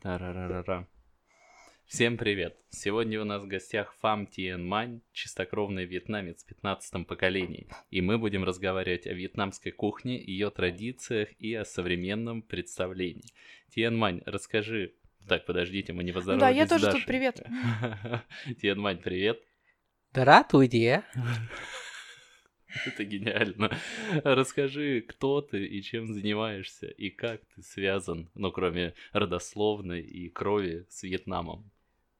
Тарарара. Всем привет! Сегодня у нас в гостях Фам Тien Мань, чистокровный вьетнамец в 15 поколении, и мы будем разговаривать о вьетнамской кухне, ее традициях и о современном представлении. Тien Мань, расскажи... Так, подождите, мы не поздоровались Да, я тоже Дашей. тут, привет. Тien Мань, привет! Здравствуйте. Это гениально. Расскажи, кто ты и чем занимаешься, и как ты связан, ну, кроме родословной и крови, с Вьетнамом.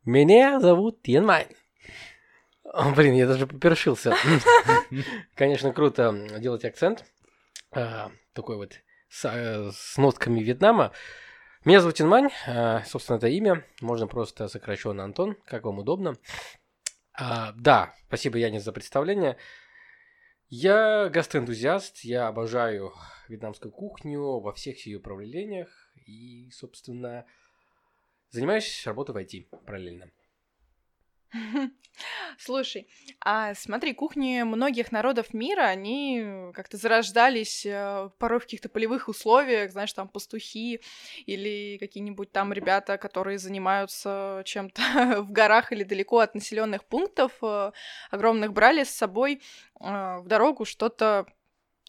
Меня зовут Мань. О, блин, я даже попершился. Конечно, круто делать акцент. а, Такой вот с, э, с нотками Вьетнама. Меня зовут Тин Мань. а, Собственно, это имя. Можно просто сокращенно Антон, как вам удобно. А, Да, спасибо, Янис, за представление. Я гастроэнтузиаст, я обожаю вьетнамскую кухню во всех ее проявлениях и, собственно, занимаюсь работой в IT параллельно. Слушай, а смотри, кухни многих народов мира, они как-то зарождались э, порой в каких-то полевых условиях, знаешь, там пастухи или какие-нибудь там ребята, которые занимаются чем-то в горах или далеко от населенных пунктов, э, огромных брали с собой э, в дорогу что-то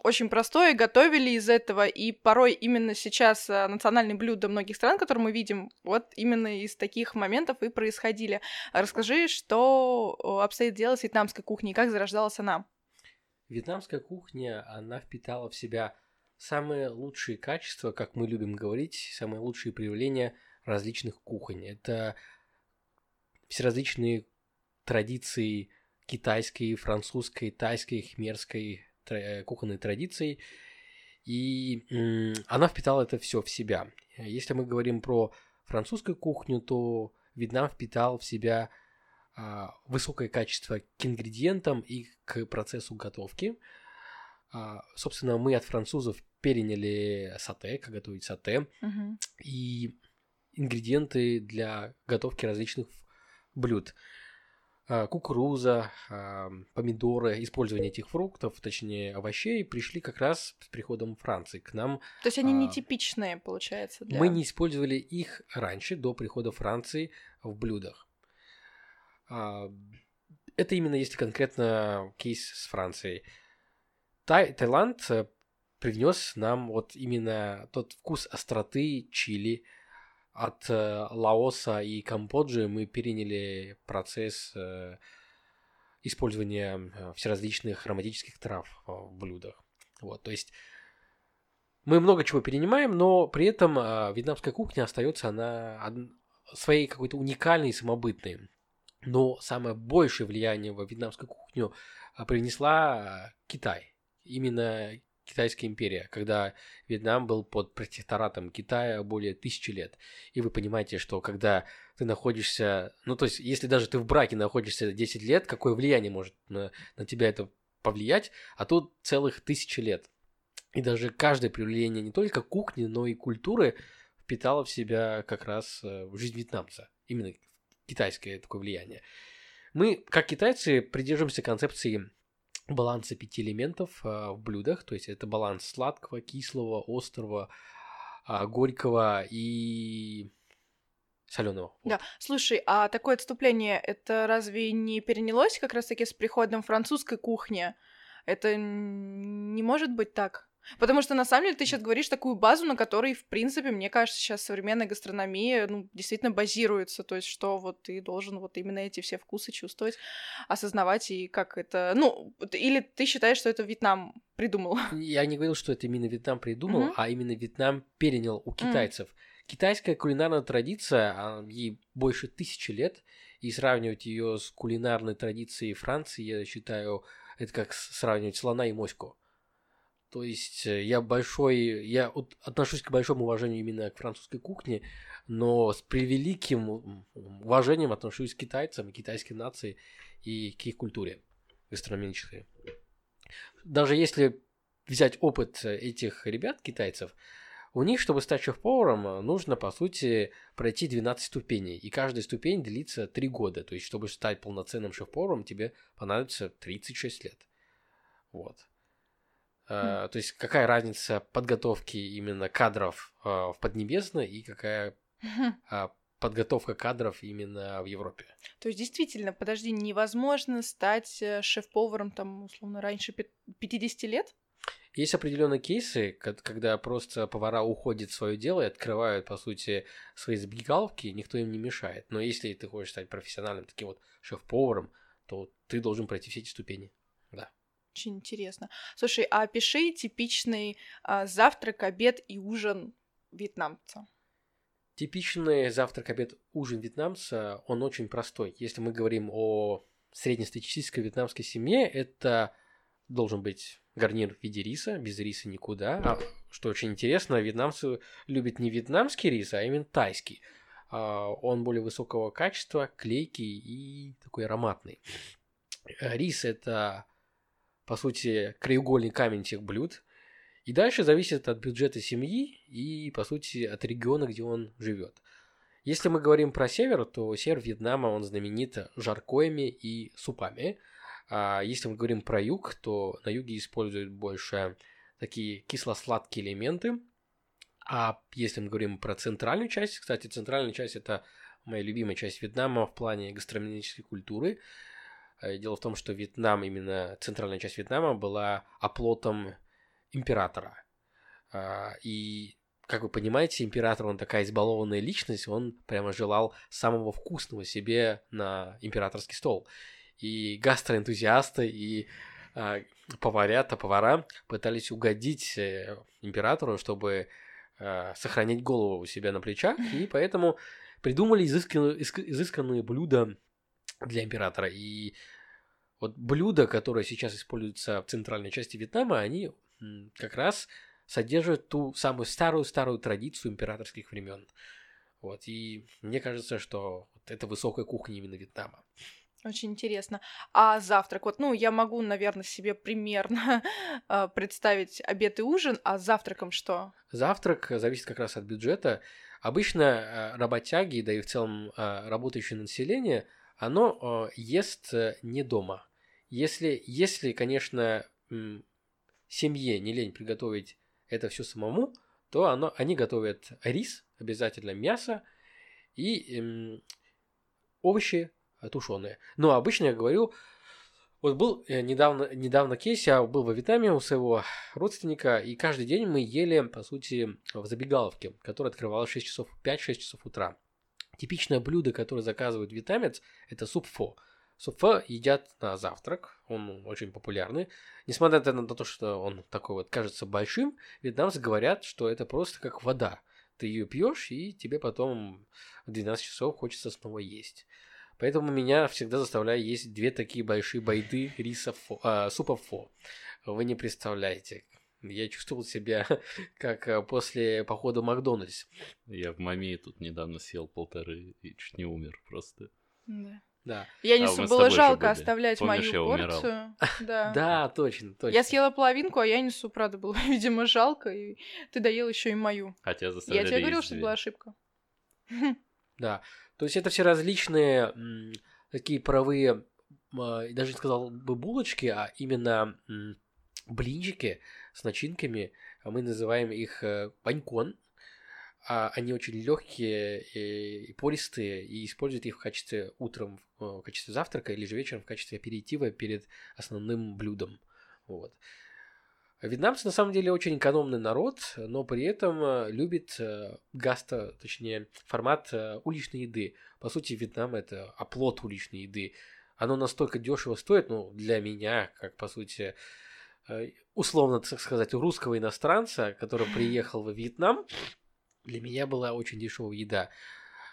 очень простое, готовили из этого, и порой именно сейчас э, национальные блюда многих стран, которые мы видим, вот именно из таких моментов и происходили. Расскажи, что э, обстоит дело с вьетнамской кухней, как зарождалась она? Вьетнамская кухня, она впитала в себя самые лучшие качества, как мы любим говорить, самые лучшие проявления различных кухонь. Это всеразличные традиции китайской, французской, тайской, хмерской кухонной традиции. И она впитала это все в себя. Если мы говорим про французскую кухню, то Вьетнам впитал в себя а, высокое качество к ингредиентам и к процессу готовки. А, собственно, мы от французов переняли сате, как готовить сате, Мгм. и ингредиенты для готовки различных блюд. А, Кукуруза, помидоры, использование этих фруктов, точнее овощей, пришли как раз с приходом Франции к нам. То есть они А, нетипичные, получается, для... Мы не использовали их раньше, до прихода Франции в блюдах. А, Это именно если конкретно кейс с Францией. Тай- Таиланд э, привнес нам вот именно тот вкус остроты чили. От э, Лаоса и Камбоджи мы переняли процесс э, использования э, всеразличных ароматических трав в блюдах. Вот, то есть мы много чего перенимаем, но при этом вьетнамская кухня остается она своей какой-то уникальной и самобытной. Но самое большее влияние во вьетнамскую кухню а, привнесла а, Китай. Именно Китайская империя, когда Вьетнам был под протекторатом Китая более тысячи лет. И вы понимаете, что когда ты находишься... Ну, то есть, если даже ты в браке находишься 10 лет, какое влияние может на, на тебя это повлиять, а тут целых тысячи лет. И даже каждое проявление не только кухни, но и культуры впитало в себя как раз э, жизнь вьетнамца. Именно китайское такое влияние. Мы, как китайцы, придерживаемся концепции баланса пяти элементов а, в блюдах, то есть это баланс сладкого, кислого, острого, а, горького и соленого. Да, слушай, а такое отступление, это разве не перенялось как раз-таки с приходом французской кухни? Это не может быть так? Потому что, на самом деле, ты сейчас говоришь такую базу, на которой, в принципе, мне кажется, сейчас современная гастрономия, ну, действительно базируется. То есть, что вот ты должен вот именно эти все вкусы чувствовать, осознавать, и как это... Ну, или ты считаешь, что это Вьетнам придумал? Я не говорил, что это именно Вьетнам придумал, Мгм. а именно Вьетнам перенял у китайцев. Китайская кулинарная традиция, а, ей больше тысячи лет, и сравнивать ее с кулинарной традицией Франции, я считаю, это как сравнивать слона и моську. То есть э, я большой, я от- отношусь к большому уважению именно к французской кухне, но с превеликим уважением отношусь к китайцам, китайской нации и к их культуре гастрономической. Даже если взять опыт этих ребят, китайцев, у них, чтобы стать шеф-поваром, э, нужно, по сути, пройти 12 ступеней. И каждая ступень длится 3 года. То есть, чтобы стать полноценным шеф-поваром, тебе понадобится 36 лет. Вот. Э, То есть, какая разница подготовки именно кадров э, в Поднебесной и какая а, подготовка кадров именно в Европе. То есть, действительно, подожди, невозможно стать шеф-поваром там, условно, раньше пи- 50 лет? Есть определенные кейсы, ко- когда просто повара уходят в свое дело и открывают, по сути, свои забегаловки, никто им не мешает. Но если ты хочешь стать профессиональным таким вот шеф-поваром, то ты должен пройти все эти ступени. Очень интересно. Слушай, а опиши типичный а, завтрак, обед и ужин вьетнамца. Типичный завтрак, обед, ужин вьетнамца, он очень простой. Если мы говорим о среднестатистической вьетнамской семье, это должен быть гарнир в виде риса, без риса никуда. А, что очень интересно, вьетнамцы любят не вьетнамский рис, а именно тайский. А, он более высокого качества, клейкий и такой ароматный. Рис – это, по сути, краеугольный камень тех блюд. И дальше зависит от бюджета семьи и, по сути, от региона, где он живет. Если мы говорим про север, то север Вьетнама, он знаменит жаркоями и супами. А если мы говорим про юг, то на юге используют больше такие кисло-сладкие элементы. А если мы говорим про центральную часть, кстати, центральная часть это моя любимая часть Вьетнама в плане гастрономической культуры. Э, Дело в том, что Вьетнам, именно центральная часть Вьетнама была оплотом императора. А, И, как вы понимаете, император, он такая избалованная личность, он прямо желал самого вкусного себе на императорский стол. И гастроэнтузиасты, и а, поварята, повара пытались угодить э, императору, чтобы а, сохранять голову у себя на плечах, и поэтому придумали изысканные, изысканные блюда для императора. И вот блюда, которые сейчас используются в центральной части Вьетнама, они как раз содержат ту самую старую-старую традицию императорских времен. Вот, и мне кажется, что вот это высокая кухня именно Вьетнама. Очень интересно. А завтрак? Вот, ну, я могу, наверное, себе примерно а, представить обед и ужин, а с завтраком что? Завтрак зависит как раз от бюджета. Обычно э, работяги, да и в целом э, работающее население, оно э, ест э, не дома. Если, если, конечно, семье не лень приготовить это все самому, то оно, они готовят рис, обязательно мясо и эм, овощи тушеные. Но обычно я говорю, вот был э, недавно, недавно кейс, я был во Вьетнаме у своего родственника, и каждый день мы ели, по сути, в забегаловке, которая открывалась в 6 часов, 5-6 часов утра. Типичное блюдо, которое заказывает вьетнамец, это суп фо. Суп фо едят на завтрак, он очень популярный. Несмотря на то, что он такой вот кажется большим, вьетнамцы говорят, что это просто как вода. Ты ее пьешь, и тебе потом в 12 часов хочется снова есть. Поэтому меня всегда заставляют есть две такие большие байды риса фо, а, супа фо. Вы не представляете. Я чувствовал себя как а, после похода в Макдональдс. Я в Маме тут недавно съел полторы и чуть не умер просто. Да. Да, Янису мы с было жалко были. оставлять Помнишь, мою я порцию. Да. да, точно, точно. Я съела половинку, а Янису, правда, было, видимо, жалко, и ты доел еще и мою. Хотя Я заставляли тебе говорил, что две. была ошибка. Да, то есть это все различные м, такие паровые, а, я даже не сказал бы булочки, а именно м, блинчики с начинками. А Мы называем их э, панькон. А Они очень легкие и пористые, и используют их в качестве утром э, в качестве завтрака или же вечером в качестве аперитива перед основным блюдом. Вот. Вьетнамцы на самом деле очень экономный народ, но при этом э, любит гаста, точнее формат уличной еды. По сути, Вьетнам это оплот уличной еды. Оно настолько дешево стоит, ну, для меня, как по сути, условно, так сказать, у русского иностранца, который приехал во Вьетнам, для меня была очень дешевая еда.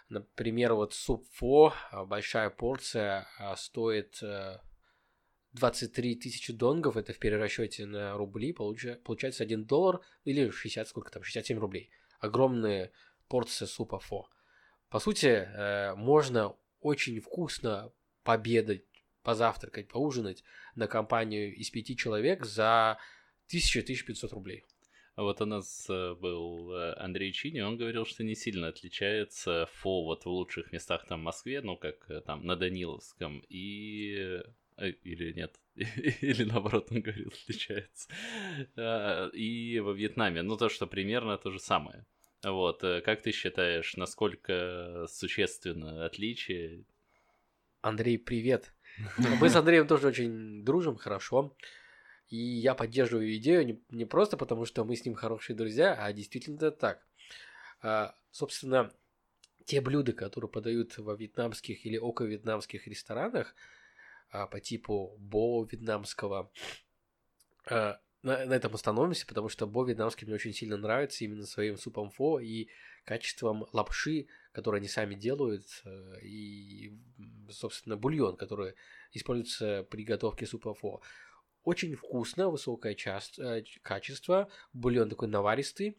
Например, вот суп фо, а, большая порция, а, стоит э, 23 тысячи донгов, это в перерасчете на рубли, получа- получается 1 доллар или 60, сколько там, 67 рублей. Огромная порция супа фо. По сути, э, можно очень вкусно пообедать, позавтракать, поужинать на компанию из пяти человек за 1000-1500 рублей. А Вот у нас э, был э, Андрей Чини, он говорил, что не сильно отличается фо вот в лучших местах там в Москве, ну как э, там на Даниловском, и... Или нет, или наоборот он говорил, отличается. И во Вьетнаме, ну то, что примерно то же самое. Вот, как ты считаешь, насколько существенно отличие? Андрей, привет. Мы с Андреем тоже очень дружим, хорошо. И я поддерживаю идею не, не просто потому, что мы с ним хорошие друзья, а действительно это так. А, собственно, те блюда, которые подают во вьетнамских или около вьетнамских ресторанах а, по типу бо вьетнамского, а, на, на этом остановимся, потому что бо вьетнамский мне очень сильно нравится именно своим супом фо и качеством лапши, которые они сами делают, э, и, собственно, бульон, который используется при готовке супа фо. Очень вкусно, высокое част, э, качество, бульон такой наваристый,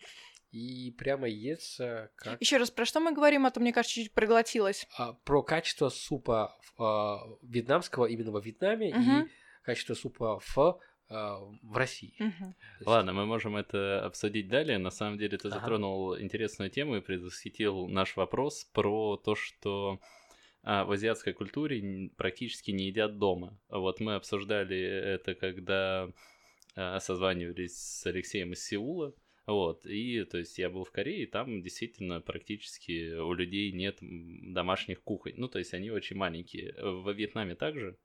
и прямо естся как... Еще раз, про что мы говорим, а то, мне кажется, чуть проглотилась. А, про качество супа а, вьетнамского именно во Вьетнаме Мгм. и качество супа фо в России. Есть- Ладно, мы можем это обсудить далее. На самом деле ты Ага. затронул интересную тему и предвосхитил наш вопрос про то, что а, в азиатской культуре практически не едят дома. Вот мы обсуждали это, когда а, созванивались с Алексеем из Сеула. Вот, и то есть я был в Корее, и там действительно практически у людей нет домашних кухонь. Ну, то есть они очень маленькие. Во Вьетнаме также?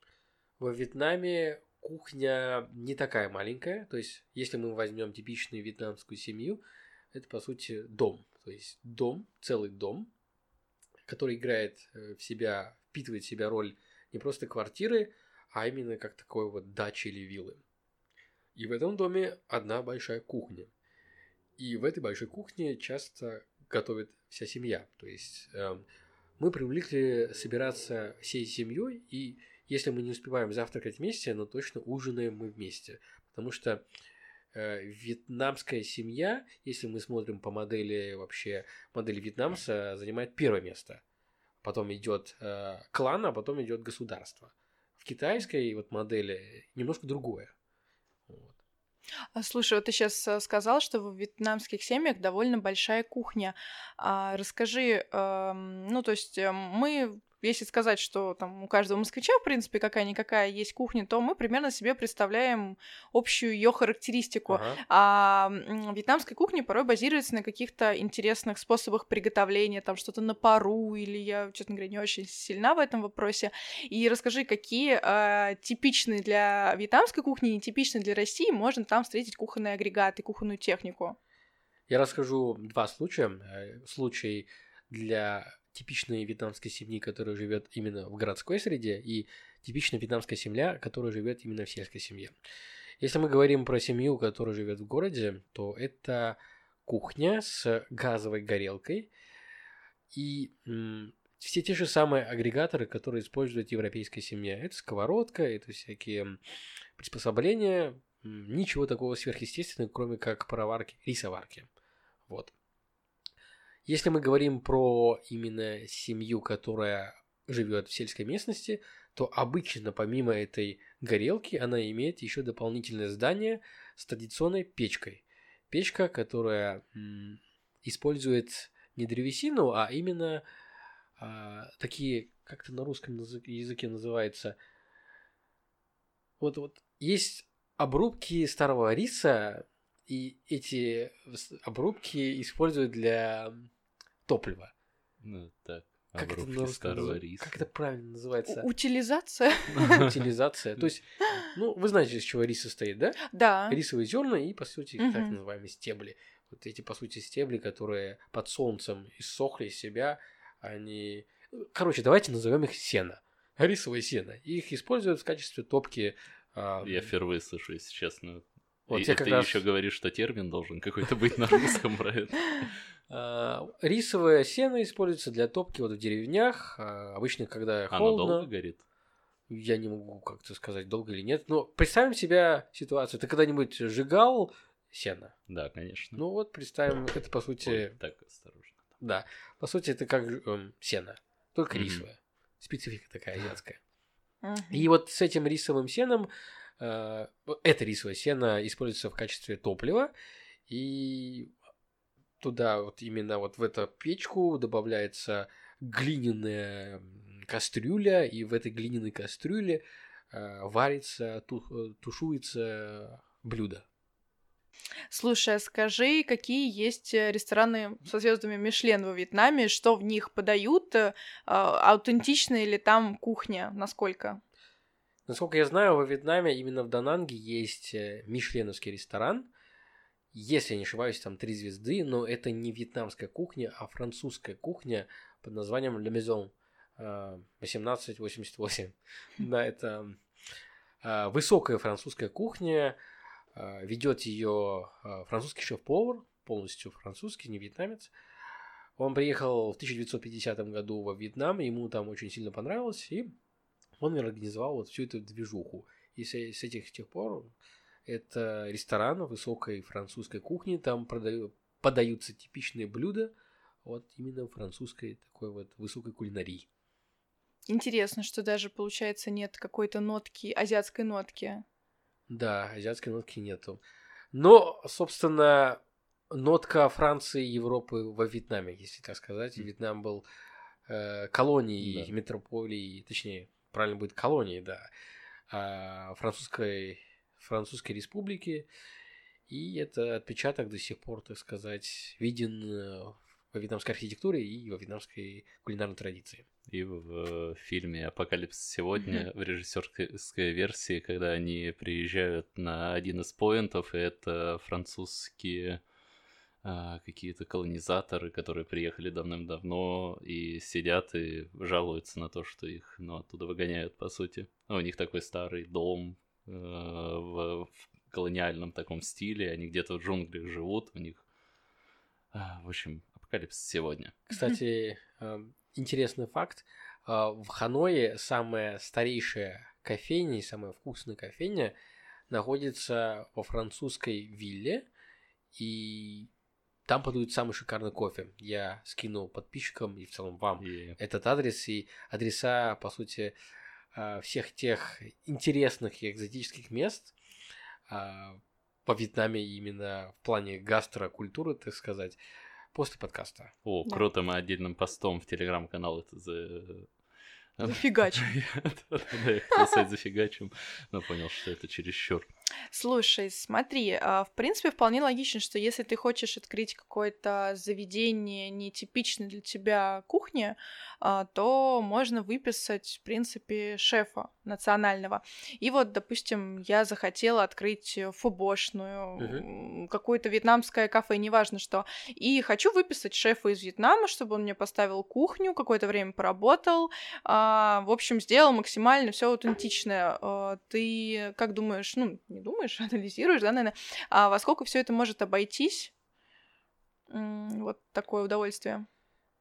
Во Вьетнаме кухня не такая маленькая. То есть, если мы возьмем типичную вьетнамскую семью, это по сути дом. То есть дом, целый дом, который играет э, в себя, впитывает в себя роль не просто квартиры, а именно как такой вот дачи или виллы. И в этом доме одна большая кухня. И в этой большой кухне часто готовит вся семья. То есть эм, мы привыкли собираться всей семьей, и если мы не успеваем завтракать вместе, но точно ужинаем мы вместе. Потому что э, вьетнамская семья, если мы смотрим по модели вообще, модель вьетнамца занимает первое место. Потом идет э, клан, а потом идет государство. В китайской вот модели немножко другое. Вот. А, Слушай, вот ты сейчас сказал, что в вьетнамских семьях довольно большая кухня. А, расскажи, эм, ну, то есть эм, мы, если сказать, что там у каждого москвича, в принципе, какая-никакая есть кухня, то мы примерно себе представляем общую ее характеристику. Ага. А вьетнамская кухня порой базируется на каких-то интересных способах приготовления, там что-то на пару, или я, честно говоря, не очень сильна в этом вопросе. И расскажи, какие а, типичные для вьетнамской кухни и нетипичные для России можно там встретить кухонные агрегаты, кухонную технику. Я расскажу два случая. Э, Случай для типичной вьетнамской семьи, которая живет именно в городской среде, и типичная вьетнамская семья, которая живет именно в сельской семье. Если мы говорим про семью, которая живет в городе, то это кухня с газовой горелкой и все те же самые агрегаторы, которые использует европейская семья. Это сковородка, это всякие приспособления, ничего такого сверхъестественного, кроме как пароварки, рисоварки. Вот. Если мы говорим про именно семью, которая живет в сельской местности, то обычно помимо этой горелки она имеет еще дополнительное здание с традиционной печкой. Печка, которая использует не древесину, а именно а, такие, как это на русском язы- языке называется, вот, вот есть обрубки старого риса, и эти обрубки используют для топлива. Ну, так, Как это на русском риса. Как это правильно называется? У- Утилизация? Утилизация. То есть, ну, вы знаете, из чего рис состоит, да? Да. Рисовые зерна и, по сути, так называемые стебли. Вот эти, по сути, стебли, которые под солнцем иссохли из себя, они... Короче, давайте назовем их сено. Рисовое сено. Их используют в качестве топки. а, Я впервые слышу, если честно. Вот и я ты раз- еще говоришь, что термин должен какой-то быть на русском про это. а, Рисовое сено используется для топки вот в деревнях. а, Обычно, когда Оно холодно. долго горит? Я не могу как-то сказать, долго или нет. Но представим себе ситуацию. Ты когда-нибудь сжигал сено? Да, конечно. Ну вот, представим, это по сути... Ой, так осторожно. Да, по сути, это как эм, сено, только Мгм. рисовое. Специфика такая азиатская. Мгм. И вот с этим рисовым сеном, э, это рисовое сено используется в качестве топлива, и туда вот именно вот в эту печку добавляется глиняная кастрюля, и в этой глиняной кастрюле э, варится, ту- э, тушуется блюдо. Слушай, а скажи, какие есть э, рестораны со звездами Мишлен во Вьетнаме, что в них подают, э, а, аутентичная ли там кухня, насколько? Насколько я знаю, во Вьетнаме именно в Дананге есть мишленовский ресторан. Если не ошибаюсь, там три звезды, но это не вьетнамская кухня, а французская кухня под названием Le Maison 1888. Да, это высокая французская кухня, а, ведет ее а, французский шеф-повар, полностью французский, не вьетнамец. Он приехал в 1950 году во Вьетнам, ему там очень сильно понравилось, и он организовал вот всю эту движуху. И с этих тех пор это ресторан высокой французской кухни, там продаю, подаются типичные блюда вот именно французской такой вот высокой кулинарии. Интересно, что даже получается нет какой-то нотки, азиатской нотки. Да, азиатской нотки нету. Но, собственно, нотка Франции и Европы во Вьетнаме, если так сказать. Mm. Вьетнам был э, колонией, да. метрополией, точнее, правильно будет колонией, да, э, французской, французской республики. И это отпечаток до сих пор, так сказать, виден э, во вьетнамской архитектуре и во вьетнамской кулинарной традиции. И в фильме «Апокалипсис сегодня» mm-hmm. в режиссерской версии, когда они приезжают на один из поинтов, это французские а, какие-то колонизаторы, которые приехали давным-давно и сидят и жалуются на то, что их ну, оттуда выгоняют, по сути. А у них такой старый дом в, в колониальном таком стиле, они где-то в джунглях живут, у них, э, в общем, апокалипсис сегодня. Кстати, эм, интересный факт. Э, в Ханое самая старейшая кофейня и самая вкусная кофейня находится во французской вилле, и там подают самый шикарный кофе. Я скинул подписчикам и в целом вам yeah. этот адрес и адреса, по сути, э, всех тех интересных и экзотических мест э, по Вьетнаме именно в плане гастрокультуры, так сказать, после подкаста. О, да. круто, мы отдельным постом в телеграм-канал это за... Зафигачим. Да, зафигачим, но понял, что это чересчур. Слушай, смотри, а, в принципе, вполне логично, что если ты хочешь открыть какое-то заведение нетипичной для тебя кухни, а, то можно выписать, в принципе, шефа национального. И вот, допустим, я захотела открыть фубошную, uh-huh. какое-то вьетнамское кафе, неважно что, и хочу выписать шефа из Вьетнама, чтобы он мне поставил кухню, какое-то время поработал, а, в общем, сделал максимально все аутентичное. Ты как думаешь, ну, не думаешь, анализируешь, да, наверное, а во сколько все это может обойтись? Вот такое удовольствие.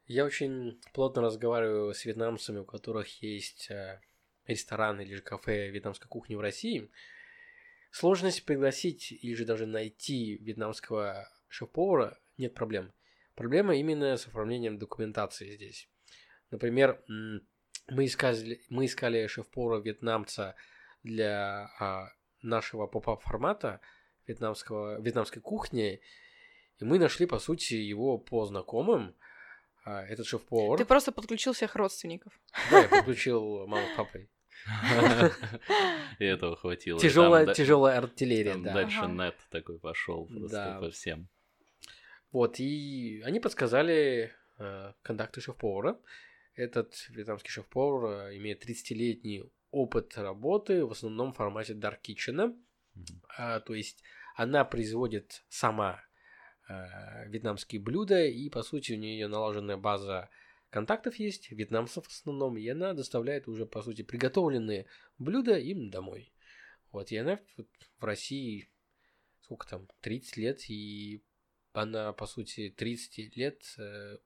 Я очень плотно разговариваю с вьетнамцами, у которых есть э, ресторан или же кафе вьетнамской кухни в России. Сложность пригласить или же даже найти вьетнамского шеф-повара нет проблем. Проблема именно с оформлением документации здесь. Например, мы искали, мы искали шеф-повара вьетнамца для а, нашего поп-ап формата вьетнамского, вьетнамской кухни, и мы нашли, по сути, его по знакомым. А, этот шеф-повар. Ты просто подключил всех родственников. Да, я подключил маму с папой. И этого хватило. Тяжелая, тяжелая артиллерия, да. Дальше нет такой пошел просто по всем. Вот, и они подсказали э, контакты шеф-повара. Этот вьетнамский шеф-повар э, имеет 30-летний опыт работы в основном в формате Dark Kitchen. Mm-hmm. А, то есть она производит сама вьетнамские блюда, и по сути у нее налаженная база контактов есть, вьетнамцев в основном, и она доставляет уже по сути приготовленные блюда им домой. Вот, и она в России сколько там, 30 лет, и она, по сути, 30 лет э,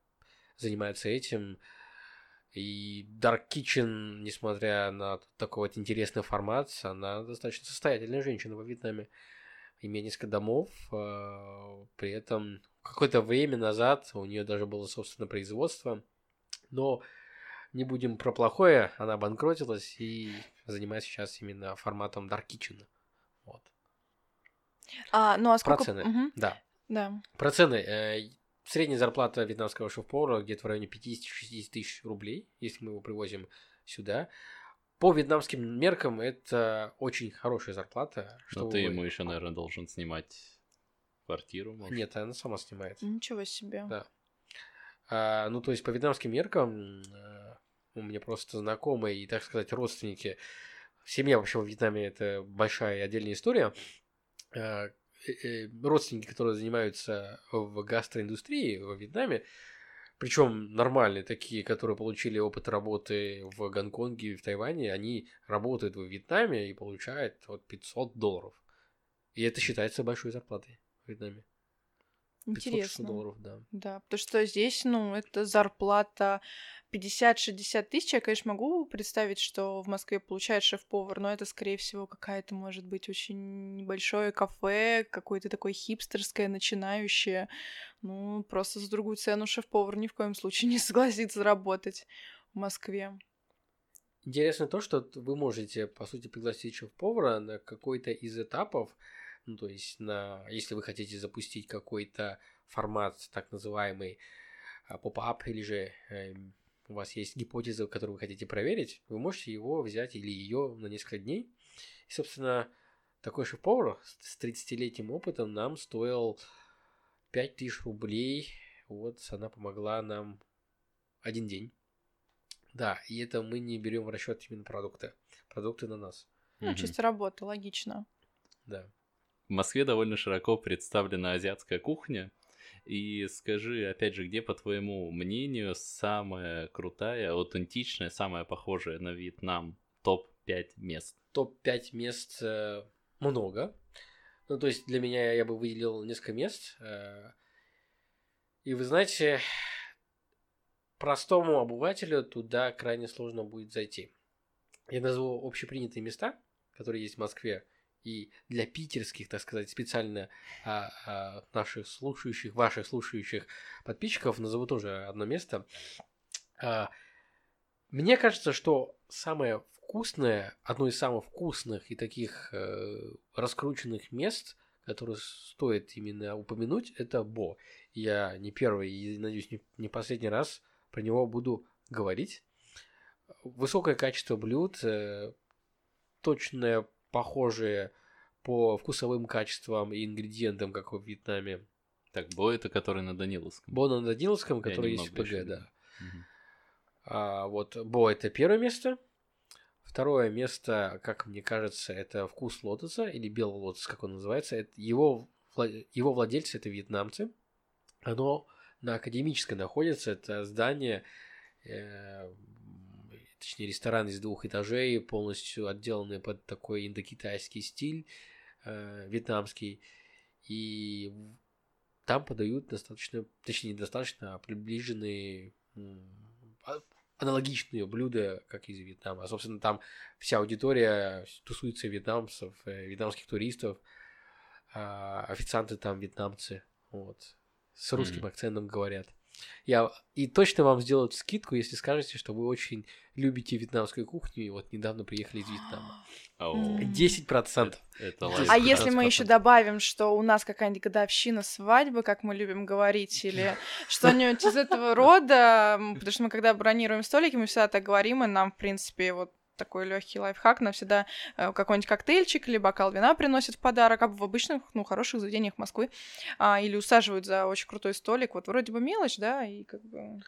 занимается этим, и Dark Kitchen, несмотря на такой вот интересный формат, она достаточно состоятельная женщина во Вьетнаме. Имеет несколько домов, а, при этом какое-то время назад у нее даже было собственное производство, но не будем про плохое, она банкротилась и занимается сейчас именно форматом Dark Kitchen. Вот. А, ну а сколько... Про цены, угу. да. Да. Про цены. Э, Средняя зарплата вьетнамского шеф-повара где-то в районе 50-60 тысяч рублей, если мы его привозим сюда. По вьетнамским меркам это очень хорошая зарплата. Но ты ему еще, наверное, должен снимать квартиру, может? Нет, она сама снимает. Ничего себе. Да. А, ну, то есть, по вьетнамским меркам, э, у меня просто знакомые и, так сказать, родственники. Семья вообще в Вьетнаме это большая и отдельная история. Э, э, родственники, которые занимаются в гастроиндустрии в Вьетнаме, причем нормальные такие, которые получили опыт работы в Гонконге и в Тайване, они работают в Вьетнаме и получают вот 500 долларов. И это считается большой зарплатой в Вьетнаме. 500-600 Интересно. долларов, да. Да, потому что здесь, ну, это зарплата 50-60 тысяч. Я, конечно, могу представить, что в Москве получает шеф-повар, но это, скорее всего, какая-то, может быть, очень небольшое кафе, какое-то такое хипстерское, начинающее. Ну, просто за другую цену шеф-повар ни в коем случае не согласится работать в Москве. Интересно то, что вы можете, по сути, пригласить шеф-повара на какой-то из этапов, ну, то есть, на, если вы хотите запустить какой-то формат, так называемый а, поп-ап, или же эм, у вас есть гипотеза, которую вы хотите проверить, вы можете его взять или ее на несколько дней. И, собственно, такой шеф-повар с 30-летним опытом нам стоил 5000 рублей. Вот она помогла нам один день. Да, и это мы не берем в расчет именно продукты. Продукты на нас. Ну, Мгм. чисто работа, логично. Да. В Москве довольно широко представлена азиатская кухня. И скажи, опять же, где, по твоему мнению, самая крутая, аутентичная, самая похожая на Вьетнам топ-5 мест? Топ-5 мест э, много. Ну, то есть для меня я бы выделил несколько мест. э, и вы знаете, простому обывателю туда крайне сложно будет зайти. Я назову общепринятые места, которые есть в Москве, и для питерских, так сказать, специально а, а, наших слушающих, ваших слушающих подписчиков назову тоже одно место. А, мне кажется, что самое вкусное, одно из самых вкусных и таких э, раскрученных мест, которые стоит именно упомянуть, это Бо. Я не первый и, надеюсь, не, не последний раз про него буду говорить. Высокое качество блюд, э, точное, похожее по вкусовым качествам и ингредиентам, как в Вьетнаме. Так, Бо это который на Даниловском. Бо на Даниловском, который есть в ПГ, да. А, вот Бо это первое место. Второе место, как мне кажется, это вкус лотоса или белый лотос, как он называется. Это его, его владельцы это вьетнамцы. Оно на академической находится. Это здание, э, точнее ресторан из двух этажей, полностью отделанный под такой индокитайский стиль э, вьетнамский. И там подают достаточно, точнее не достаточно, а приближенные а- аналогичные блюда, как из Вьетнама. А, собственно, там вся аудитория тусуется вьетнамцев, э, вьетнамских туристов, а, официанты там вьетнамцы, вот, с русским Мгм. акцентом говорят. Я и точно вам сделают скидку, если скажете, что вы очень любите вьетнамскую кухню и вот недавно приехали из Вьетнама. Ау. М. 10%. Это А лайф. А если мы еще 15%. добавим, что у нас какая-нибудь годовщина свадьбы, как мы любим говорить, или что-нибудь из этого рода, потому что мы когда бронируем столики, мы всегда так говорим, и нам, в принципе, вот такой легкий лайфхак, нам всегда э, какой-нибудь коктейльчик или бокал вина приносят в подарок, а в обычных, ну, хороших заведениях Москвы, а, или усаживают за очень крутой столик, вот вроде бы мелочь, да, и как бы...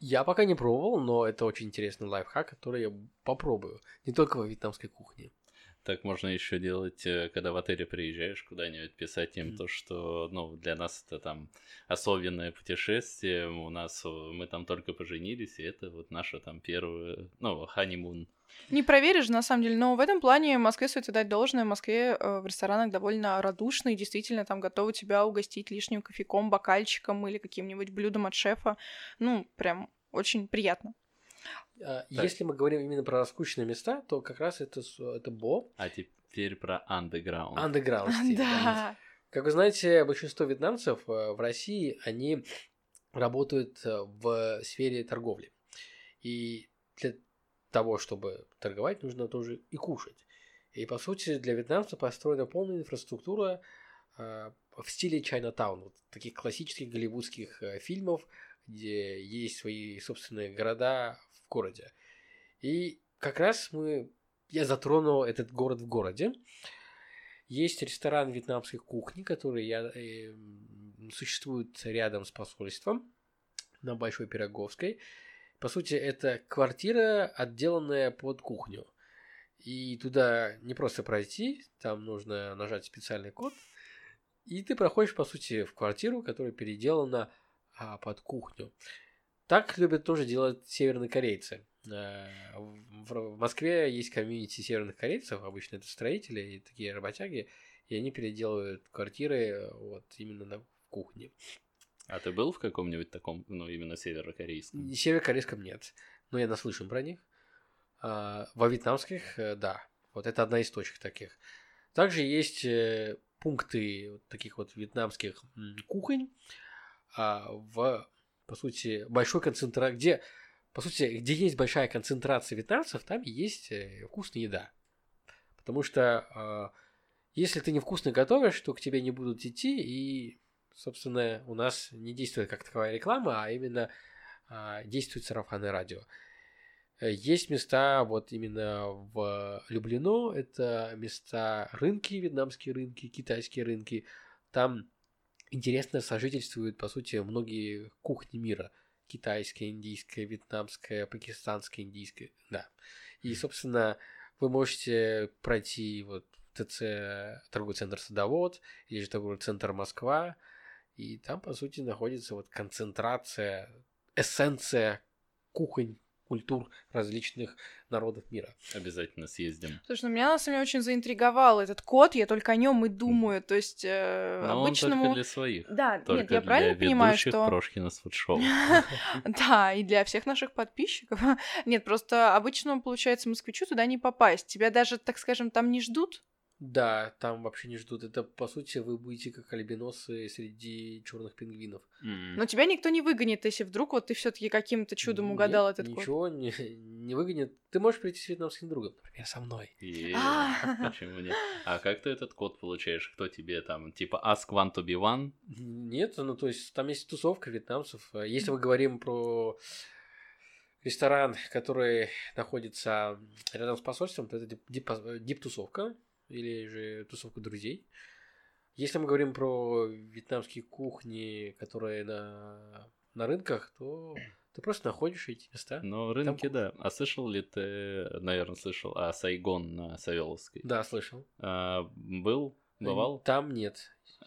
Я пока не пробовал, но это очень интересный лайфхак, который я попробую. Не только во вьетнамской кухне. Так можно еще делать, э, когда в отеле приезжаешь куда-нибудь, писать им Мгм. то, что, ну, для нас это там особенное путешествие, у нас, мы там только поженились, и это вот наше там первое, ну, ханимун. Не проверишь, на самом деле, но в этом плане Москве стоит отдать должное. В Москве э, в ресторанах довольно радушные, действительно там готовы тебя угостить лишним кофейком, бокальчиком или каким-нибудь блюдом от шефа. Ну, прям очень приятно. А, Если мы говорим именно про раскученные места, то как раз это, это Бо, А теперь про underground стиль, да. Как вы знаете, большинство вьетнамцев э, в России, они работают э, в сфере торговли. И для того, чтобы торговать, нужно тоже и кушать. И, по сути, для вьетнамцев построена полная инфраструктура э, в стиле Чайнатаун, вот таких классических голливудских э, фильмов, где есть свои собственные города городе. И как раз мы, я затронул этот город в городе. Есть ресторан вьетнамской кухни, который я, э, существует рядом с посольством на Большой Пироговской. По сути, это квартира, отделанная под кухню. И туда не просто пройти, там нужно нажать специальный код, и ты проходишь, по сути, в квартиру, которая переделана а, под кухню. Так любят тоже делать северные корейцы. Э, в Москве есть комьюнити северных корейцев, обычно это строители и такие работяги, и они переделывают квартиры вот именно на кухне. А ты был в каком-нибудь таком, ну, именно северокорейском? Северокорейском нет, но я наслышан про них. А, во вьетнамских, э, да, вот это одна из точек таких. Также есть э, пункты таких вот вьетнамских кухонь а, в, по сути, большой концентрации, где по сути, где есть большая концентрация вьетнамцев, там есть э, вкусная еда. Потому что э, если ты невкусно готовишь, то к тебе не будут идти, и, собственно, у нас не действует как таковая реклама, а именно э, действует сарафанное радио. Есть места вот именно в Люблино, это места рынки, вьетнамские рынки, китайские рынки. Там интересно сожительствуют, по сути, многие кухни мира – китайская, индийская, вьетнамская, пакистанская, индийская, да. И, собственно, вы можете пройти вот ТЦ, торговый центр Садовод, или же торговый центр Москва, и там, по сути, находится вот концентрация, эссенция кухонь культур различных народов мира. Обязательно съездим. Слушай, ну меня на самом деле очень заинтриговал этот код, я только о нем и думаю. То есть э, Но обычному... он только для своих. Да, только нет, я для правильно понимаю, что... Прошкина фуд-шоу. Да, и для всех наших подписчиков. Нет, просто обычному, получается, москвичу туда не попасть. Тебя даже, так скажем, там не ждут. Да, там вообще не ждут. Это, по сути, вы будете как альбиносы среди черных пингвинов. Но тебя никто не выгонит, если вдруг вот ты все-таки каким-то чудом угадал Нет, этот код. ничего не, не выгонит. Ты можешь прийти с вьетнамским другом, например, со мной. А. Почему нет? А как ты этот код получаешь? Кто тебе там, типа, ask one to be one? Нет, ну то есть там есть тусовка вьетнамцев. Если мы говорим про ресторан, который находится рядом с посольством, то это дип- дип- дип-тусовка или же тусовка друзей. Если мы говорим про вьетнамские кухни, которые на, на рынках, то ты просто находишь эти места. Ну, рынки, да. А слышал ли ты, наверное, слышал, а Сайгон на Савеловской? Да, слышал. А, был? Бывал? Там нет.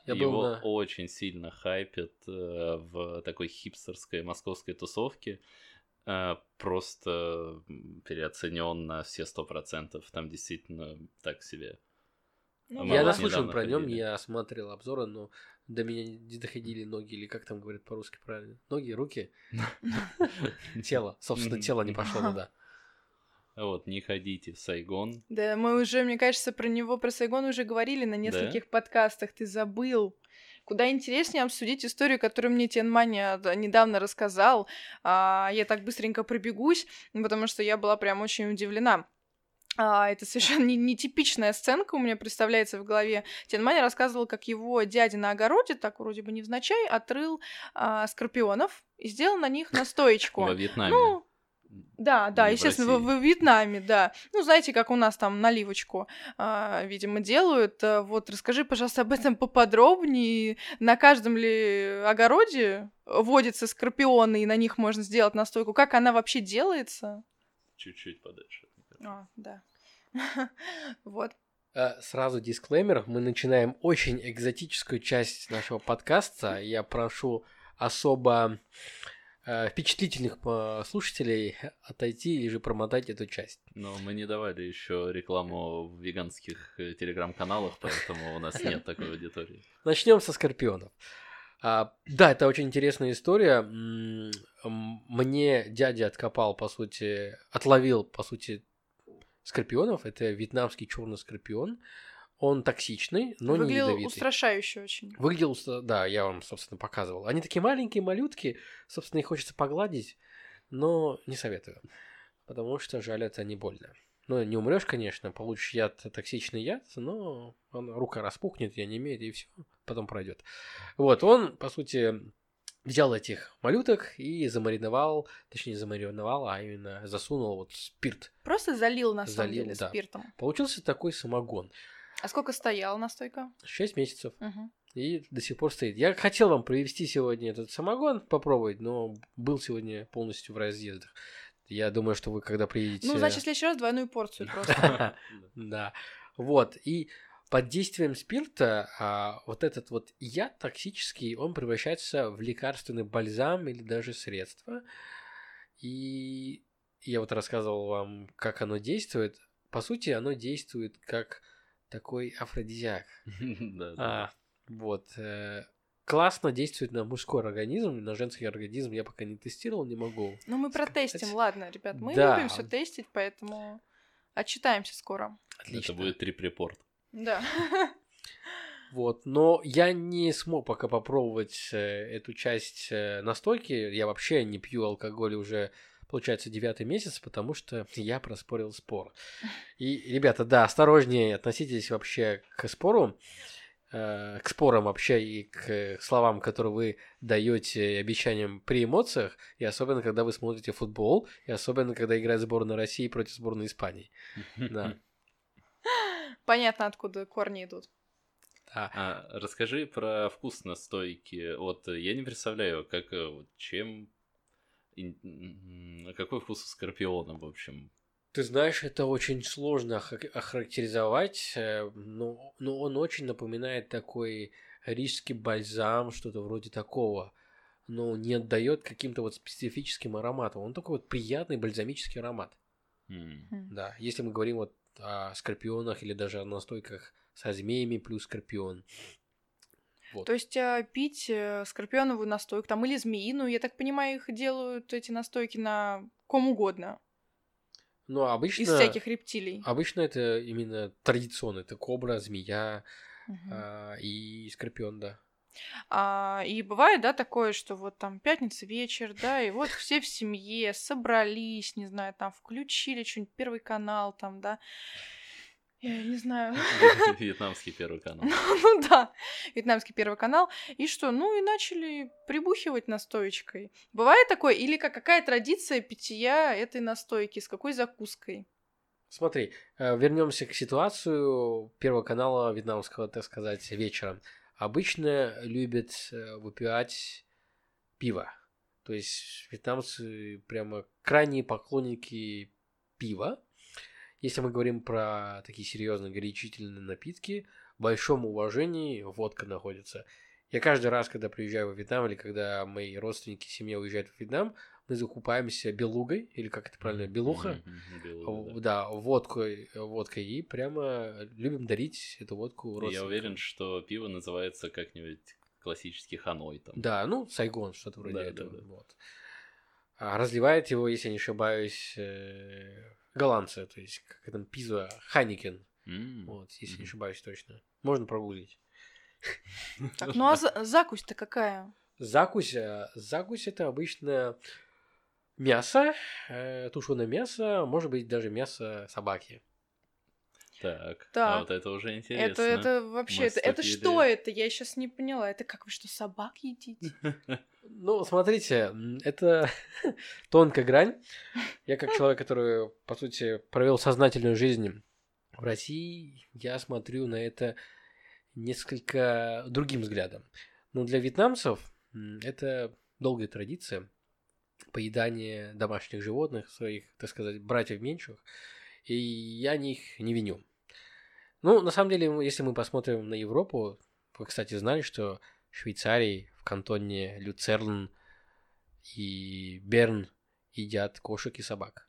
Я Его был на... очень сильно хайпят э, в такой хипстерской московской тусовке. Э, просто переоценен на все сто процентов. Там действительно так себе. Ну, А Я наслышан про нем, я смотрел обзоры, но до меня не доходили ноги, или как там говорят по-русски правильно? Ноги, руки, тело. Собственно, тело не пошло туда. Вот, не ходите в Сайгон. Да, мы уже, мне кажется, про него, про Сайгон уже говорили на нескольких подкастах. Ты забыл. Куда интереснее обсудить историю, которую мне Тен Маня д- недавно рассказал. А, я так быстренько пробегусь, потому что я была прям очень удивлена. А, это совершенно не- нетипичная сценка у меня представляется в голове. Тен Маня рассказывал, как его дядя на огороде, так вроде бы невзначай, отрыл а, скорпионов и сделал на них настоечку. Во Вьетнаме. Ну, да, да, Не в естественно, в, России. в Вьетнаме, да. Ну, знаете, как у нас там наливочку, а, видимо, делают. А, Вот, расскажи, пожалуйста, об этом поподробнее. На каждом ли огороде водятся скорпионы, и на них можно сделать настойку? Как она вообще делается? Чуть-чуть подальше. А, да. Вот. Э, Сразу дисклеймер. Мы начинаем очень экзотическую часть нашего подкаста. Я прошу особо э, впечатлительных э, слушателей отойти или же промотать эту часть. Но мы не давали еще рекламу в веганских телеграм-каналах, поэтому у нас нет такой аудитории. Начнем со скорпионов. А, да, это очень интересная история. Мне дядя откопал, по сути, отловил, по сути, скорпионов. Это вьетнамский черный скорпион. Он токсичный, но не Выглядел ядовитый. устрашающе очень. Выглядел, да, я вам, собственно, показывал. Они такие маленькие, малютки, собственно, их хочется погладить, но не советую, потому что жалят они больно. Ну, не умрешь, конечно, получишь яд, токсичный яд, но он- рука распухнет, я не имею, и все, потом пройдет. Вот, он, по сути, взял этих малюток и замариновал, точнее, замариновал, а именно засунул вот спирт. Просто залил, на самом Залил, деле, да. спиртом. Получился такой самогон. А сколько стояла настойка? 6 месяцев. Мгм. И до сих пор стоит. Я хотел вам привезти сегодня этот самогон, попробовать, но был сегодня полностью в разъездах. Я думаю, что вы когда приедете... Ну, значит, в следующий раз двойную порцию просто. Да. Вот. И под действием спирта а, вот этот вот яд токсический, он превращается в лекарственный бальзам или даже средство. И я вот рассказывал вам, как оно действует. По сути, оно действует как такой афродизиак. А, вот. э, классно действует на мужской организм, на женский организм я пока не тестировал, не могу. Ну, мы протестим, ладно, ребят. Мы Да. любим все тестить, поэтому отчитаемся скоро. Отлично. Это будет трип-репорт. Да. Вот, но я не смог пока попробовать э, эту часть э, настойки. Я вообще не пью алкоголь уже, получается, девятый месяц, потому что я проспорил спор. И, ребята, да, осторожнее относитесь вообще к спору, э, к спорам вообще и к словам, которые вы даете обещаниям при эмоциях, и особенно, когда вы смотрите футбол, и особенно, когда играет сборная России против сборной Испании. Да. Понятно, откуда корни идут. Да. А, расскажи про вкус настойки. Вот э, я не представляю, как э, вот чем какой вкус у скорпиона, в общем. Ты знаешь, это очень сложно охар- охарактеризовать, э, но, но он очень напоминает такой рижский бальзам, что-то вроде такого, но не отдает каким-то вот специфическим ароматом. Он такой вот приятный бальзамический аромат. М. Да, если мы говорим вот о скорпионах или даже о настойках со змеями плюс скорпион. Вот. То есть э, пить э, скорпионовую настойку там или змеиную, я так понимаю, их делают эти настойки на ком угодно Но обычно, из всяких рептилий. обычно это именно традиционно. Это кобра, змея Мгм. а, и скорпион, да. А, и бывает, да, такое, что вот там пятница вечер, да, и вот все в семье собрались, не знаю, там включили что-нибудь, первый канал там, да, я не знаю, Вьетнамский первый канал. ну да, вьетнамский первый канал, и что, ну и начали прибухивать настоечкой. Бывает такое, или как, какая традиция питья этой настойки, с какой закуской? Смотри, вернемся к ситуацию Первого канала вьетнамского, так сказать, вечером. Обычно любят э, выпивать пиво. То есть вьетнамцы прямо крайние поклонники пива. Если мы говорим про такие серьезные горячительные напитки, в большом уважении водка находится. Я каждый раз, когда приезжаю в Вьетнам или когда мои родственники, семья уезжают в Вьетнам, мы закупаемся белугой, или как это правильно, белуха, Мгм, белуга, да. да, водкой, водкой, и прямо любим дарить эту водку Я уверен, что пиво называется как-нибудь классический ханой там. Да, ну, Сайгон, что-то вроде Да, этого. да, да. Вот. А разливает его, если не ошибаюсь, э, голландцы, то есть как там пиза Хайникен, М, вот, если не мгм. ошибаюсь точно. Можно прогуглить. Так, ну а за- закусь-то какая? Закусь, э, закусь это обычно мясо, э, тушеное мясо, может быть даже мясо собаки. Так, Так. а вот это уже интересно. Это, это вообще, это, это что это? Я сейчас не поняла. Это как вы что, собак едите? Ну, смотрите, это тонкая грань. Я как человек, который, по сути, провел сознательную жизнь в России, я смотрю на это несколько другим взглядом. Но для вьетнамцев это долгая традиция поедания домашних животных, своих, так сказать, братьев меньших, и я них не виню. Ну, на самом деле, если мы посмотрим на Европу, вы, кстати, знали, что в Швейцарии, в кантоне Люцерн и Берн едят кошек и собак.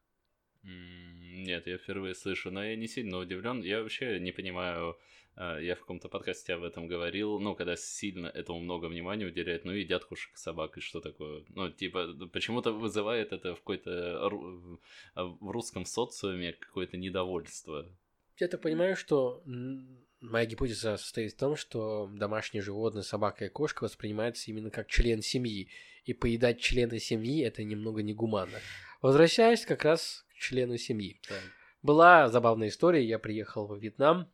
Нет, я впервые слышу, но я не сильно удивлен. Я вообще не понимаю, я в каком-то подкасте об этом говорил, ну, когда сильно этому много внимания уделяют, ну, едят кошек собак, и что такое? Ну, типа, почему-то вызывает это в какой-то ру- в русском социуме какое-то недовольство. Я так понимаю, что моя гипотеза состоит в том, что домашние животные, собака и кошка воспринимаются именно как член семьи, и поедать члена семьи это немного негуманно. Возвращаясь как раз к члену семьи. Так. Была забавная история. Я приехал во Вьетнам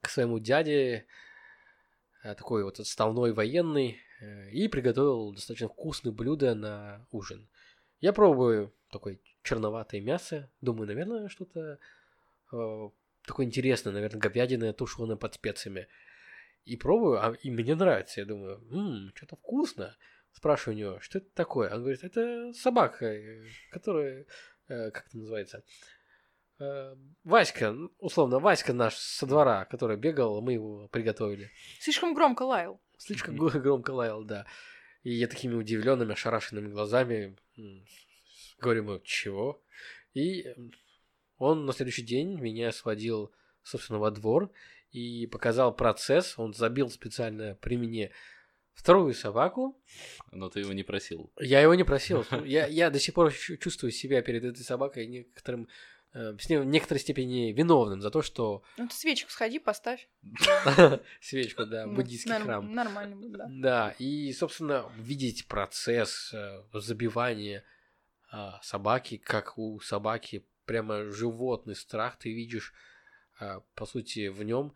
к своему дяде, э, такой вот отставной военный, э, и приготовил достаточно вкусное блюдо на ужин. Я пробую такое черноватое мясо. Думаю, наверное, что-то э, такое интересное, наверное, говядина тушеная под специями. И пробую, а и мне нравится. Я думаю, ммм, что-то вкусно. Спрашиваю у него, что это такое? Он говорит, это собака, э, которая, э, как это называется, Васька, условно, Васька наш со двора, который бегал, мы его приготовили. Слишком громко лаял. Слишком гро- громко лаял, да. И я такими удивленными, ошарашенными глазами говорю ему, чего? И он на следующий день меня сводил, собственно, во двор и показал процесс. Он забил специально при мне вторую собаку. Но ты его не просил. Я его не просил. Я, я до сих пор чу- чувствую себя перед этой собакой некоторым, с ней в некоторой степени виновным за то, что Ну ты свечку сходи, поставь. свечку, да, буддийский храм. Нормально будет, да. Да, и, собственно, видеть процесс э, забивания а, собаки, как у собаки прямо животный страх ты видишь, а, по сути, в нем.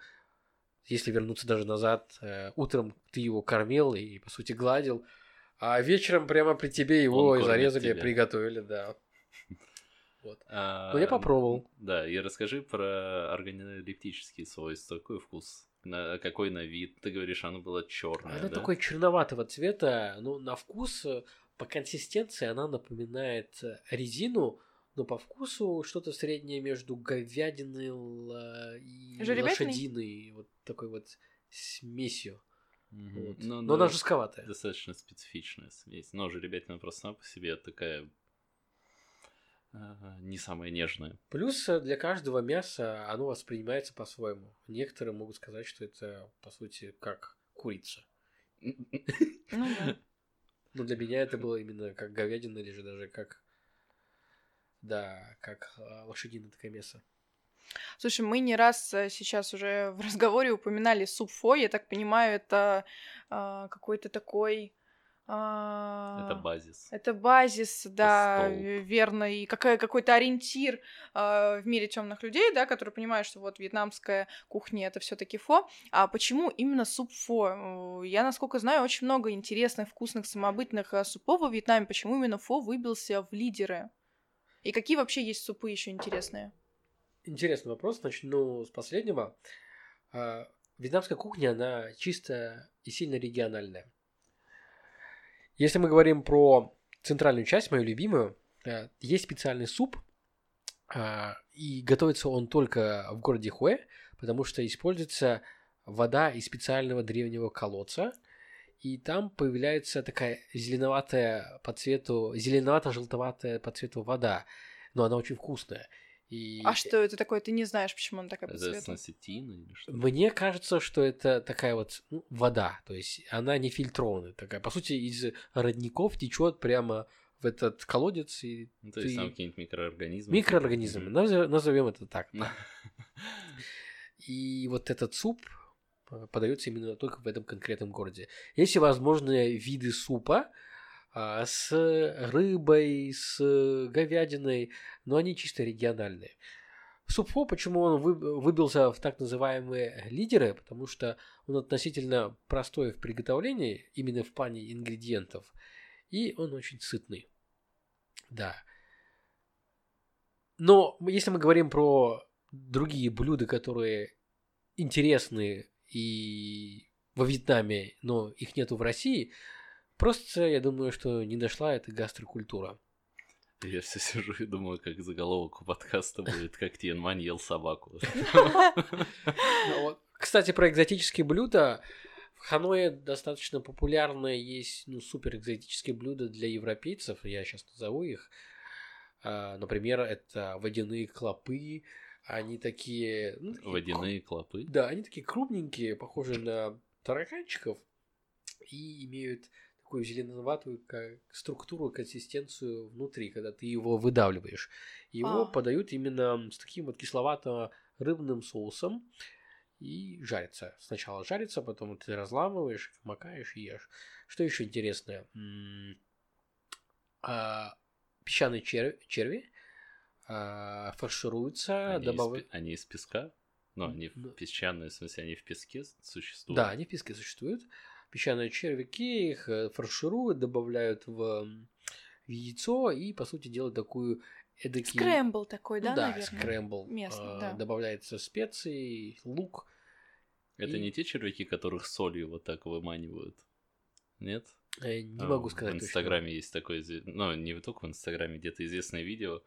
Если вернуться даже назад, э, утром ты его кормил и, по сути, гладил, а вечером прямо при тебе его и зарезали, приготовили, да. Вот. А, Ну, я попробовал. Да, и расскажи про органолептические свойства. Какой вкус? На, какой на вид? Ты говоришь, оно было черное, Она да? такой черноватого цвета, ну, на вкус, э, по консистенции она напоминает э, резину, но по вкусу что-то среднее между говядиной ла- и лошадиной, вот такой вот смесью. Мгм. Вот. Ну, но она да, жестковатая. Достаточно специфичная смесь. Но жеребятина просто сама по себе такая не самая нежная. Плюс э, для каждого мяса оно воспринимается по-своему. Некоторые могут сказать, что это, по сути, как курица. Ну. Но для меня это было именно как говядина или же даже как... Да, как э, лошадиное такое мясо. Слушай, мы не раз э, сейчас уже в разговоре упоминали суп фо. Я так понимаю, это а, какой-то такой... а, Это базис. Это базис, да, э, верно, и какая, какой-то ориентир э, в мире темных людей, да, которые понимают, что вот вьетнамская кухня это все-таки фо. А почему именно суп фо? Э, Я, насколько знаю, очень много интересных, вкусных, самобытных э, супов во Вьетнаме. Почему именно фо выбился в лидеры? И какие вообще есть супы еще интересные? Интересный вопрос. Начну с последнего. А, Вьетнамская кухня, она чисто и сильно региональная. Если мы говорим про центральную часть, мою любимую, э, есть специальный суп, а, и готовится он только в городе Хуэ, потому что используется вода из специального древнего колодца, и там появляется такая зеленоватая по цвету, зеленовато-желтоватая по цвету вода, но она очень вкусная. И А что это такое? Ты не знаешь, почему он такая по цвету? или что? Мне кажется, что это такая вот ну, вода, то есть она не фильтрованная такая. По сути, из родников течет прямо в этот колодец и Ну, то есть ты- там какие-нибудь микроорганизмы. микроорганизмы. Мгм. Назов- Назовем это так. И вот этот суп э, подается именно только в этом конкретном городе. Есть всевозможные виды супа с рыбой, с говядиной, но они чисто региональные. Суп фо, почему он вы- выбился в так называемые лидеры, потому что он относительно простой в приготовлении, именно в плане ингредиентов, и он очень сытный. Да. Но если мы говорим про другие блюда, которые интересны и во Вьетнаме, но их нету в России, просто я думаю, что не дошла эта гастрокультура. Я все сижу и думаю, как заголовок у подкаста будет, как Тиенмань ел собаку. Ну. Кстати, про экзотические блюда. В Ханое достаточно популярно есть ну, супер экзотические блюда для европейцев. Я сейчас назову их. А, Например, это водяные клопы. Они такие... ну, такие Водяные клопы. Да, они такие крупненькие, похожие на тараканчиков, и имеют такую зеленоватую как, структуру, консистенцию внутри, когда ты его выдавливаешь. Его А. подают именно с таким вот кисловато-рыбным соусом и жарится. Сначала жарится, потом ты разламываешь, макаешь и ешь. Что еще интересное? А, Песчаные черви, черви а, фаршируются, Они, из, добавляют... они из песка? Ну, они Ну. в песчаные, в смысле, они в песке существуют? Да, они в песке существуют. Песчаные червяки их э, фаршируют, добавляют в в яйцо и, по сути, делают такую эдакий... Скрэмбл такой, ну да, да, наверное? скрэмбл. Местный, А, да. Добавляется специи, лук. Это И- не те червяки, которых солью вот так выманивают? Нет? Э, Не А, могу сказать В точно. Инстаграме есть такое, ну, не только в Инстаграме, где-то известное видео,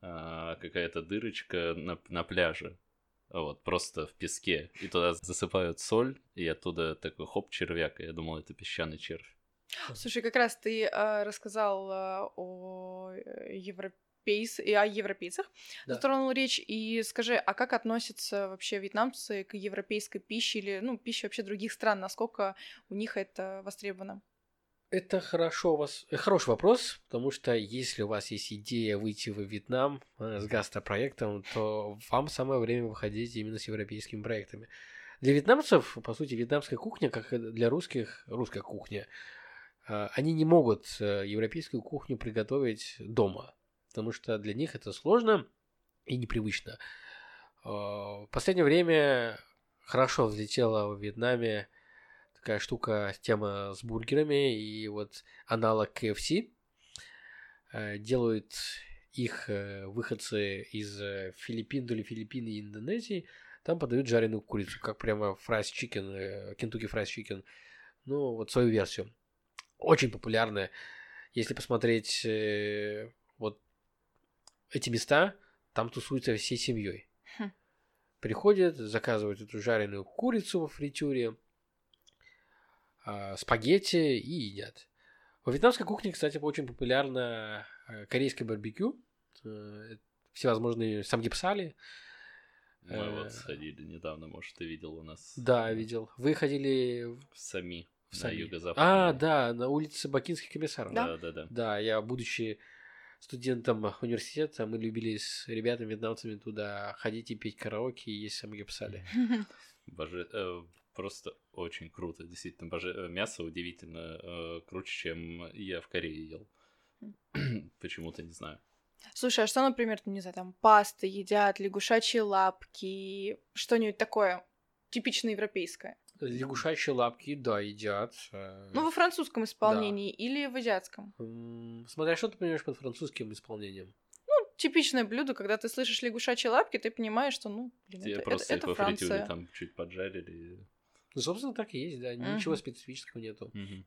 а, какая-то дырочка на, на пляже, вот, просто в песке, и туда засыпают соль, и оттуда такой хоп, червяк, и я думал, это песчаный червь. Слушай, как раз ты э, рассказал э, о э, европейс... и о европейцах, Да. затронул речь, и скажи, а как относятся вообще вьетнамцы к европейской пище или, ну, пище вообще других стран, насколько у них это востребовано? Это хорошо у вас... э, Хороший вопрос, потому что если у вас есть идея выйти во Вьетнам э, с гастропроектом, то вам самое время выходить именно с европейскими проектами. Для вьетнамцев, по сути, вьетнамская кухня, как и для русских, русская кухня, э, они не могут европейскую кухню приготовить дома, потому что для них это сложно и непривычно. В последнее время хорошо взлетела в Вьетнаме такая штука, тема с бургерами, и вот аналог KFC э, делают их э, выходцы из э, Филиппин, то ли Филиппин и Индонезии, там подают жареную курицу, как прямо fried chicken, Kentucky fried chicken, ну вот свою версию. Очень популярная. Если посмотреть вот эти места, там тусуются всей семьей. Хм. Приходят, заказывают эту жареную курицу во фритюре, спагетти и едят. Во вьетнамской кухне, кстати, очень популярно э, корейское барбекю, э, всевозможные самгипсали. Мы Э, вот сходили недавно, может, ты видел у нас Да, видел. Вы ходили в в Сами, в на Сами? юго-западе. А, да, на улице Бакинских комиссаров. Да. Да, да, да. Да, я, будучи студентом университета, мы любили с ребятами вьетнамцами туда ходить и петь караоке и есть самгипсали. Боже... просто очень круто, действительно. Боже... Мясо удивительно э, круче, чем я в Корее ел. Почему-то не знаю. Слушай, а что, например, там, не знаю, там пасты едят, лягушачьи лапки, что-нибудь такое типично европейское? Лягушачьи лапки, да, едят. э, Ну, во французском исполнении или в азиатском? Смотря что ты понимаешь под французским исполнением. Типичное блюдо, когда ты слышишь лягушачьи лапки, ты понимаешь, что, ну, блин, Тебе это, просто это, это во фритюре Франция. там чуть поджарили. Ну, собственно, так и есть, да. Ничего Мгм. специфического нету. Мгм.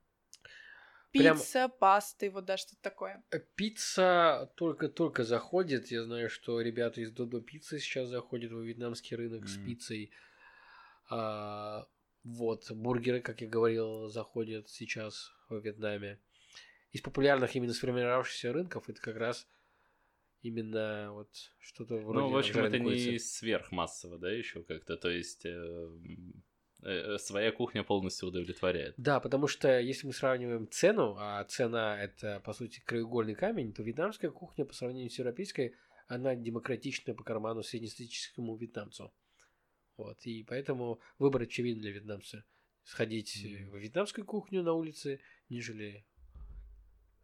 прям- Пицца, пасты, вот да, что-то такое. Э, Пицца только-только заходит. Я знаю, что ребята из Додо Пиццы сейчас заходят во вьетнамский рынок с Мгм. пиццей. А, вот, бургеры, как я говорил, заходят сейчас во Вьетнаме. Из популярных именно сформировавшихся рынков это как раз именно вот что-то вроде Ну, в общем, это не сверхмассово, да, еще как-то. То есть э, своя кухня полностью удовлетворяет. Да, потому что если мы сравниваем цену, а цена это по сути краеугольный камень, то вьетнамская кухня по сравнению с европейской, она демократичная по карману среднестатистическому вьетнамцу. Вот, и поэтому выбор очевиден для вьетнамца. Сходить Мгм. в вьетнамскую кухню на улице, нежели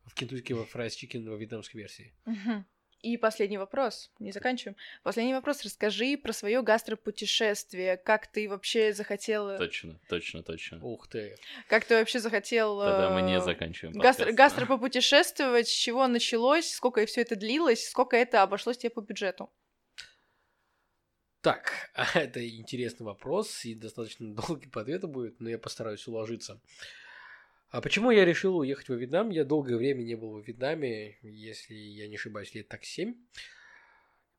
в Kentucky во fried chicken во вьетнамской версии. Мгм. И последний вопрос, не заканчиваем. Последний вопрос, расскажи про свое гастропутешествие. Как ты вообще захотел... Точно, точно, точно. Ух ты. Как ты вообще захотел... Тогда мы не э, заканчиваем Гастро, подкаст. гастро попутешествовать, с чего началось, сколько все это длилось, сколько это обошлось тебе по бюджету? Так, это интересный вопрос, и достаточно долгий по ответу будет, но я постараюсь уложиться. А почему я решил уехать во Вьетнам? Я долгое время не был во Вьетнаме, если я не ошибаюсь, лет так семь.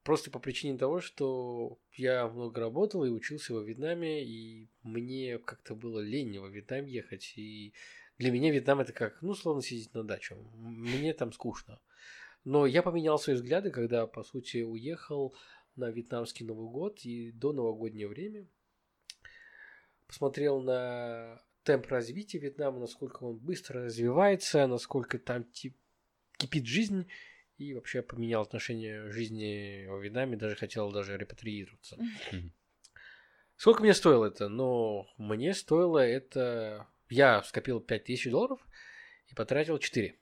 Просто по причине того, что я много работал и учился во Вьетнаме, и мне как-то было лень во Вьетнам ехать. И для меня Вьетнам это как, ну, словно сидеть на даче. Мне там скучно. Но я поменял свои взгляды, когда, по сути, уехал на вьетнамский Новый год и до новогоднее время. Посмотрел на темп развития Вьетнама, насколько он быстро развивается, насколько там тип- кипит жизнь, и вообще поменял отношение жизни во Вьетнаме, даже хотел даже репатриироваться. Сколько мне стоило это? Ну, мне стоило это... Я скопил 5000 долларов и потратил 4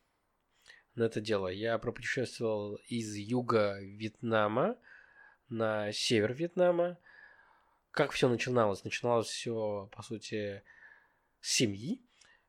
на это дело. Я пропутешествовал из юга Вьетнама на север Вьетнама. Как все начиналось? Начиналось все, по сути, семьи.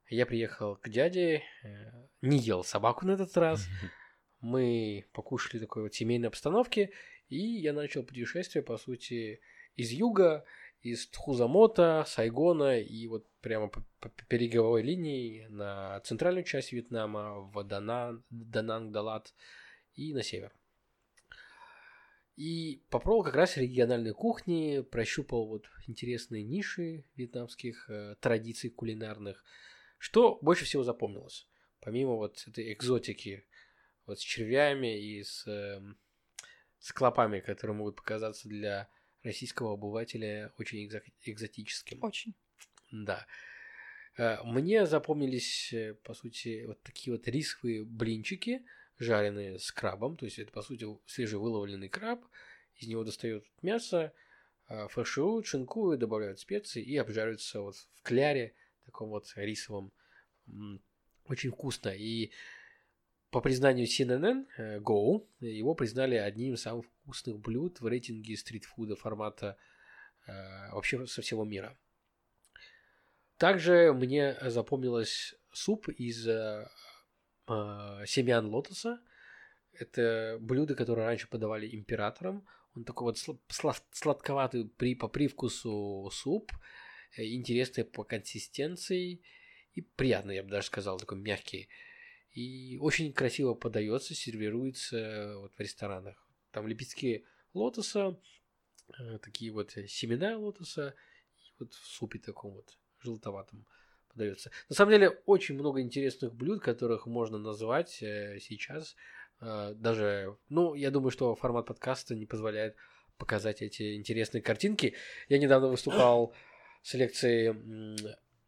Я приехал к дяде, э, не ел собаку на этот раз. мы покушали такой вот семейной обстановки, и я начал путешествие, по сути, из юга, из Тхузамота, Сайгона и вот прямо по, по береговой линии на центральную часть Вьетнама, в Данан, Далат и на север. И попробовал как раз региональные кухни, прощупал вот интересные ниши вьетнамских э, традиций кулинарных. Что больше всего запомнилось? Помимо вот этой экзотики, вот с червями и с, э, с клопами, которые могут показаться для российского обывателя очень экзо- экзотическим. Очень. Да. Э, мне запомнились, э, по сути, вот такие вот рисовые блинчики – жареные с крабом, то есть это, по сути, свежевыловленный краб, из него достают мясо, а, фаршируют, шинкуют, добавляют специи и обжариваются вот в кляре, таком вот рисовом. Очень вкусно. И по признанию CNN э, Go, его признали одним из самых вкусных блюд в рейтинге стритфуда формата э, вообще со всего мира. Также мне запомнилось суп из э, э, семян лотоса. Это блюдо, которое раньше подавали императорам. Он такой вот сладковатый при, по привкусу суп, э, интересный по консистенции и приятный, я бы даже сказал, такой мягкий. И очень красиво подается, сервируется вот в ресторанах. Там лепестки лотоса, э, такие вот семена лотоса, и вот в супе таком вот желтоватом подается. На самом деле, очень много интересных блюд, которых можно назвать э, сейчас. Э, даже, ну, я думаю, что формат подкаста не позволяет показать эти интересные картинки. Я недавно выступал с лекцией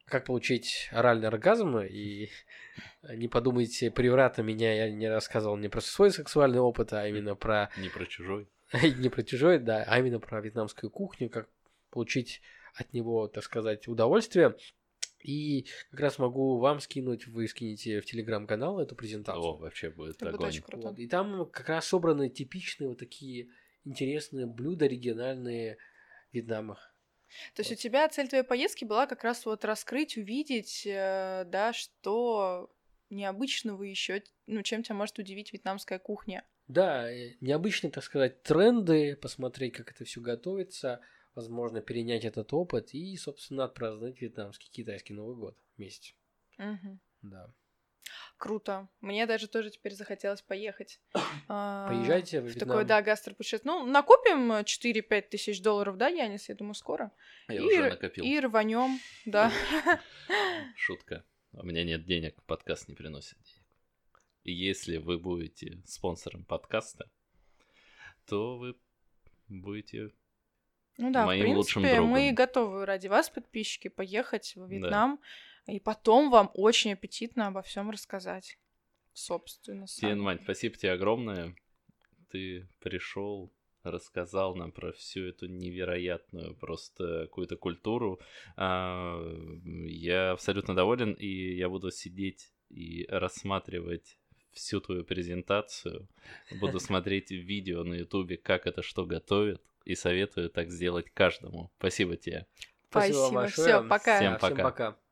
«Как получить оральный оргазм», и не подумайте превратно меня, я не рассказывал не про свой сексуальный опыт, а именно про... Не про чужой. не про чужой, да, а именно про вьетнамскую кухню, как получить от него, так сказать, удовольствие. И как раз могу вам скинуть, вы скинете в телеграм-канал эту презентацию. О, вообще будет Это огонь. будет очень круто. Вот. И там как раз собраны типичные вот такие интересные блюда региональные Вьетнама. То есть у тебя цель твоей поездки была как раз вот раскрыть, увидеть, э, да, что необычного еще, ну, чем тебя может удивить вьетнамская кухня. Да, э, необычные, так сказать, тренды, посмотреть, как это все готовится, возможно, перенять этот опыт и, собственно, отпраздновать вьетнамский китайский Новый год вместе. Мгм. Да. Круто. Мне даже тоже теперь захотелось поехать. А, Поезжайте в В Вьетнам. такое, да, гастропутешествие. Ну, накопим 4-5 тысяч долларов, да, Янис, я думаю, скоро. Я и, уже накопил. И рванем, да. Шутка. У меня нет денег, подкаст не приносит денег. И если вы будете спонсором подкаста, то вы будете Ну да, Моим в лучшим принципе, мы другом. готовы ради вас, подписчики, поехать в Вьетнам, и потом вам очень аппетитно обо всем рассказать. Собственно, сам. Спасибо тебе огромное. Ты пришел, рассказал нам про всю эту невероятную просто какую-то культуру. А, Я абсолютно доволен, и я буду сидеть и рассматривать всю твою презентацию. Буду смотреть видео на ютубе, как это что готовит, и советую так сделать каждому. Спасибо тебе. Спасибо Спасибо. большое. Всё, пока. Всем Да, Всем пока. пока.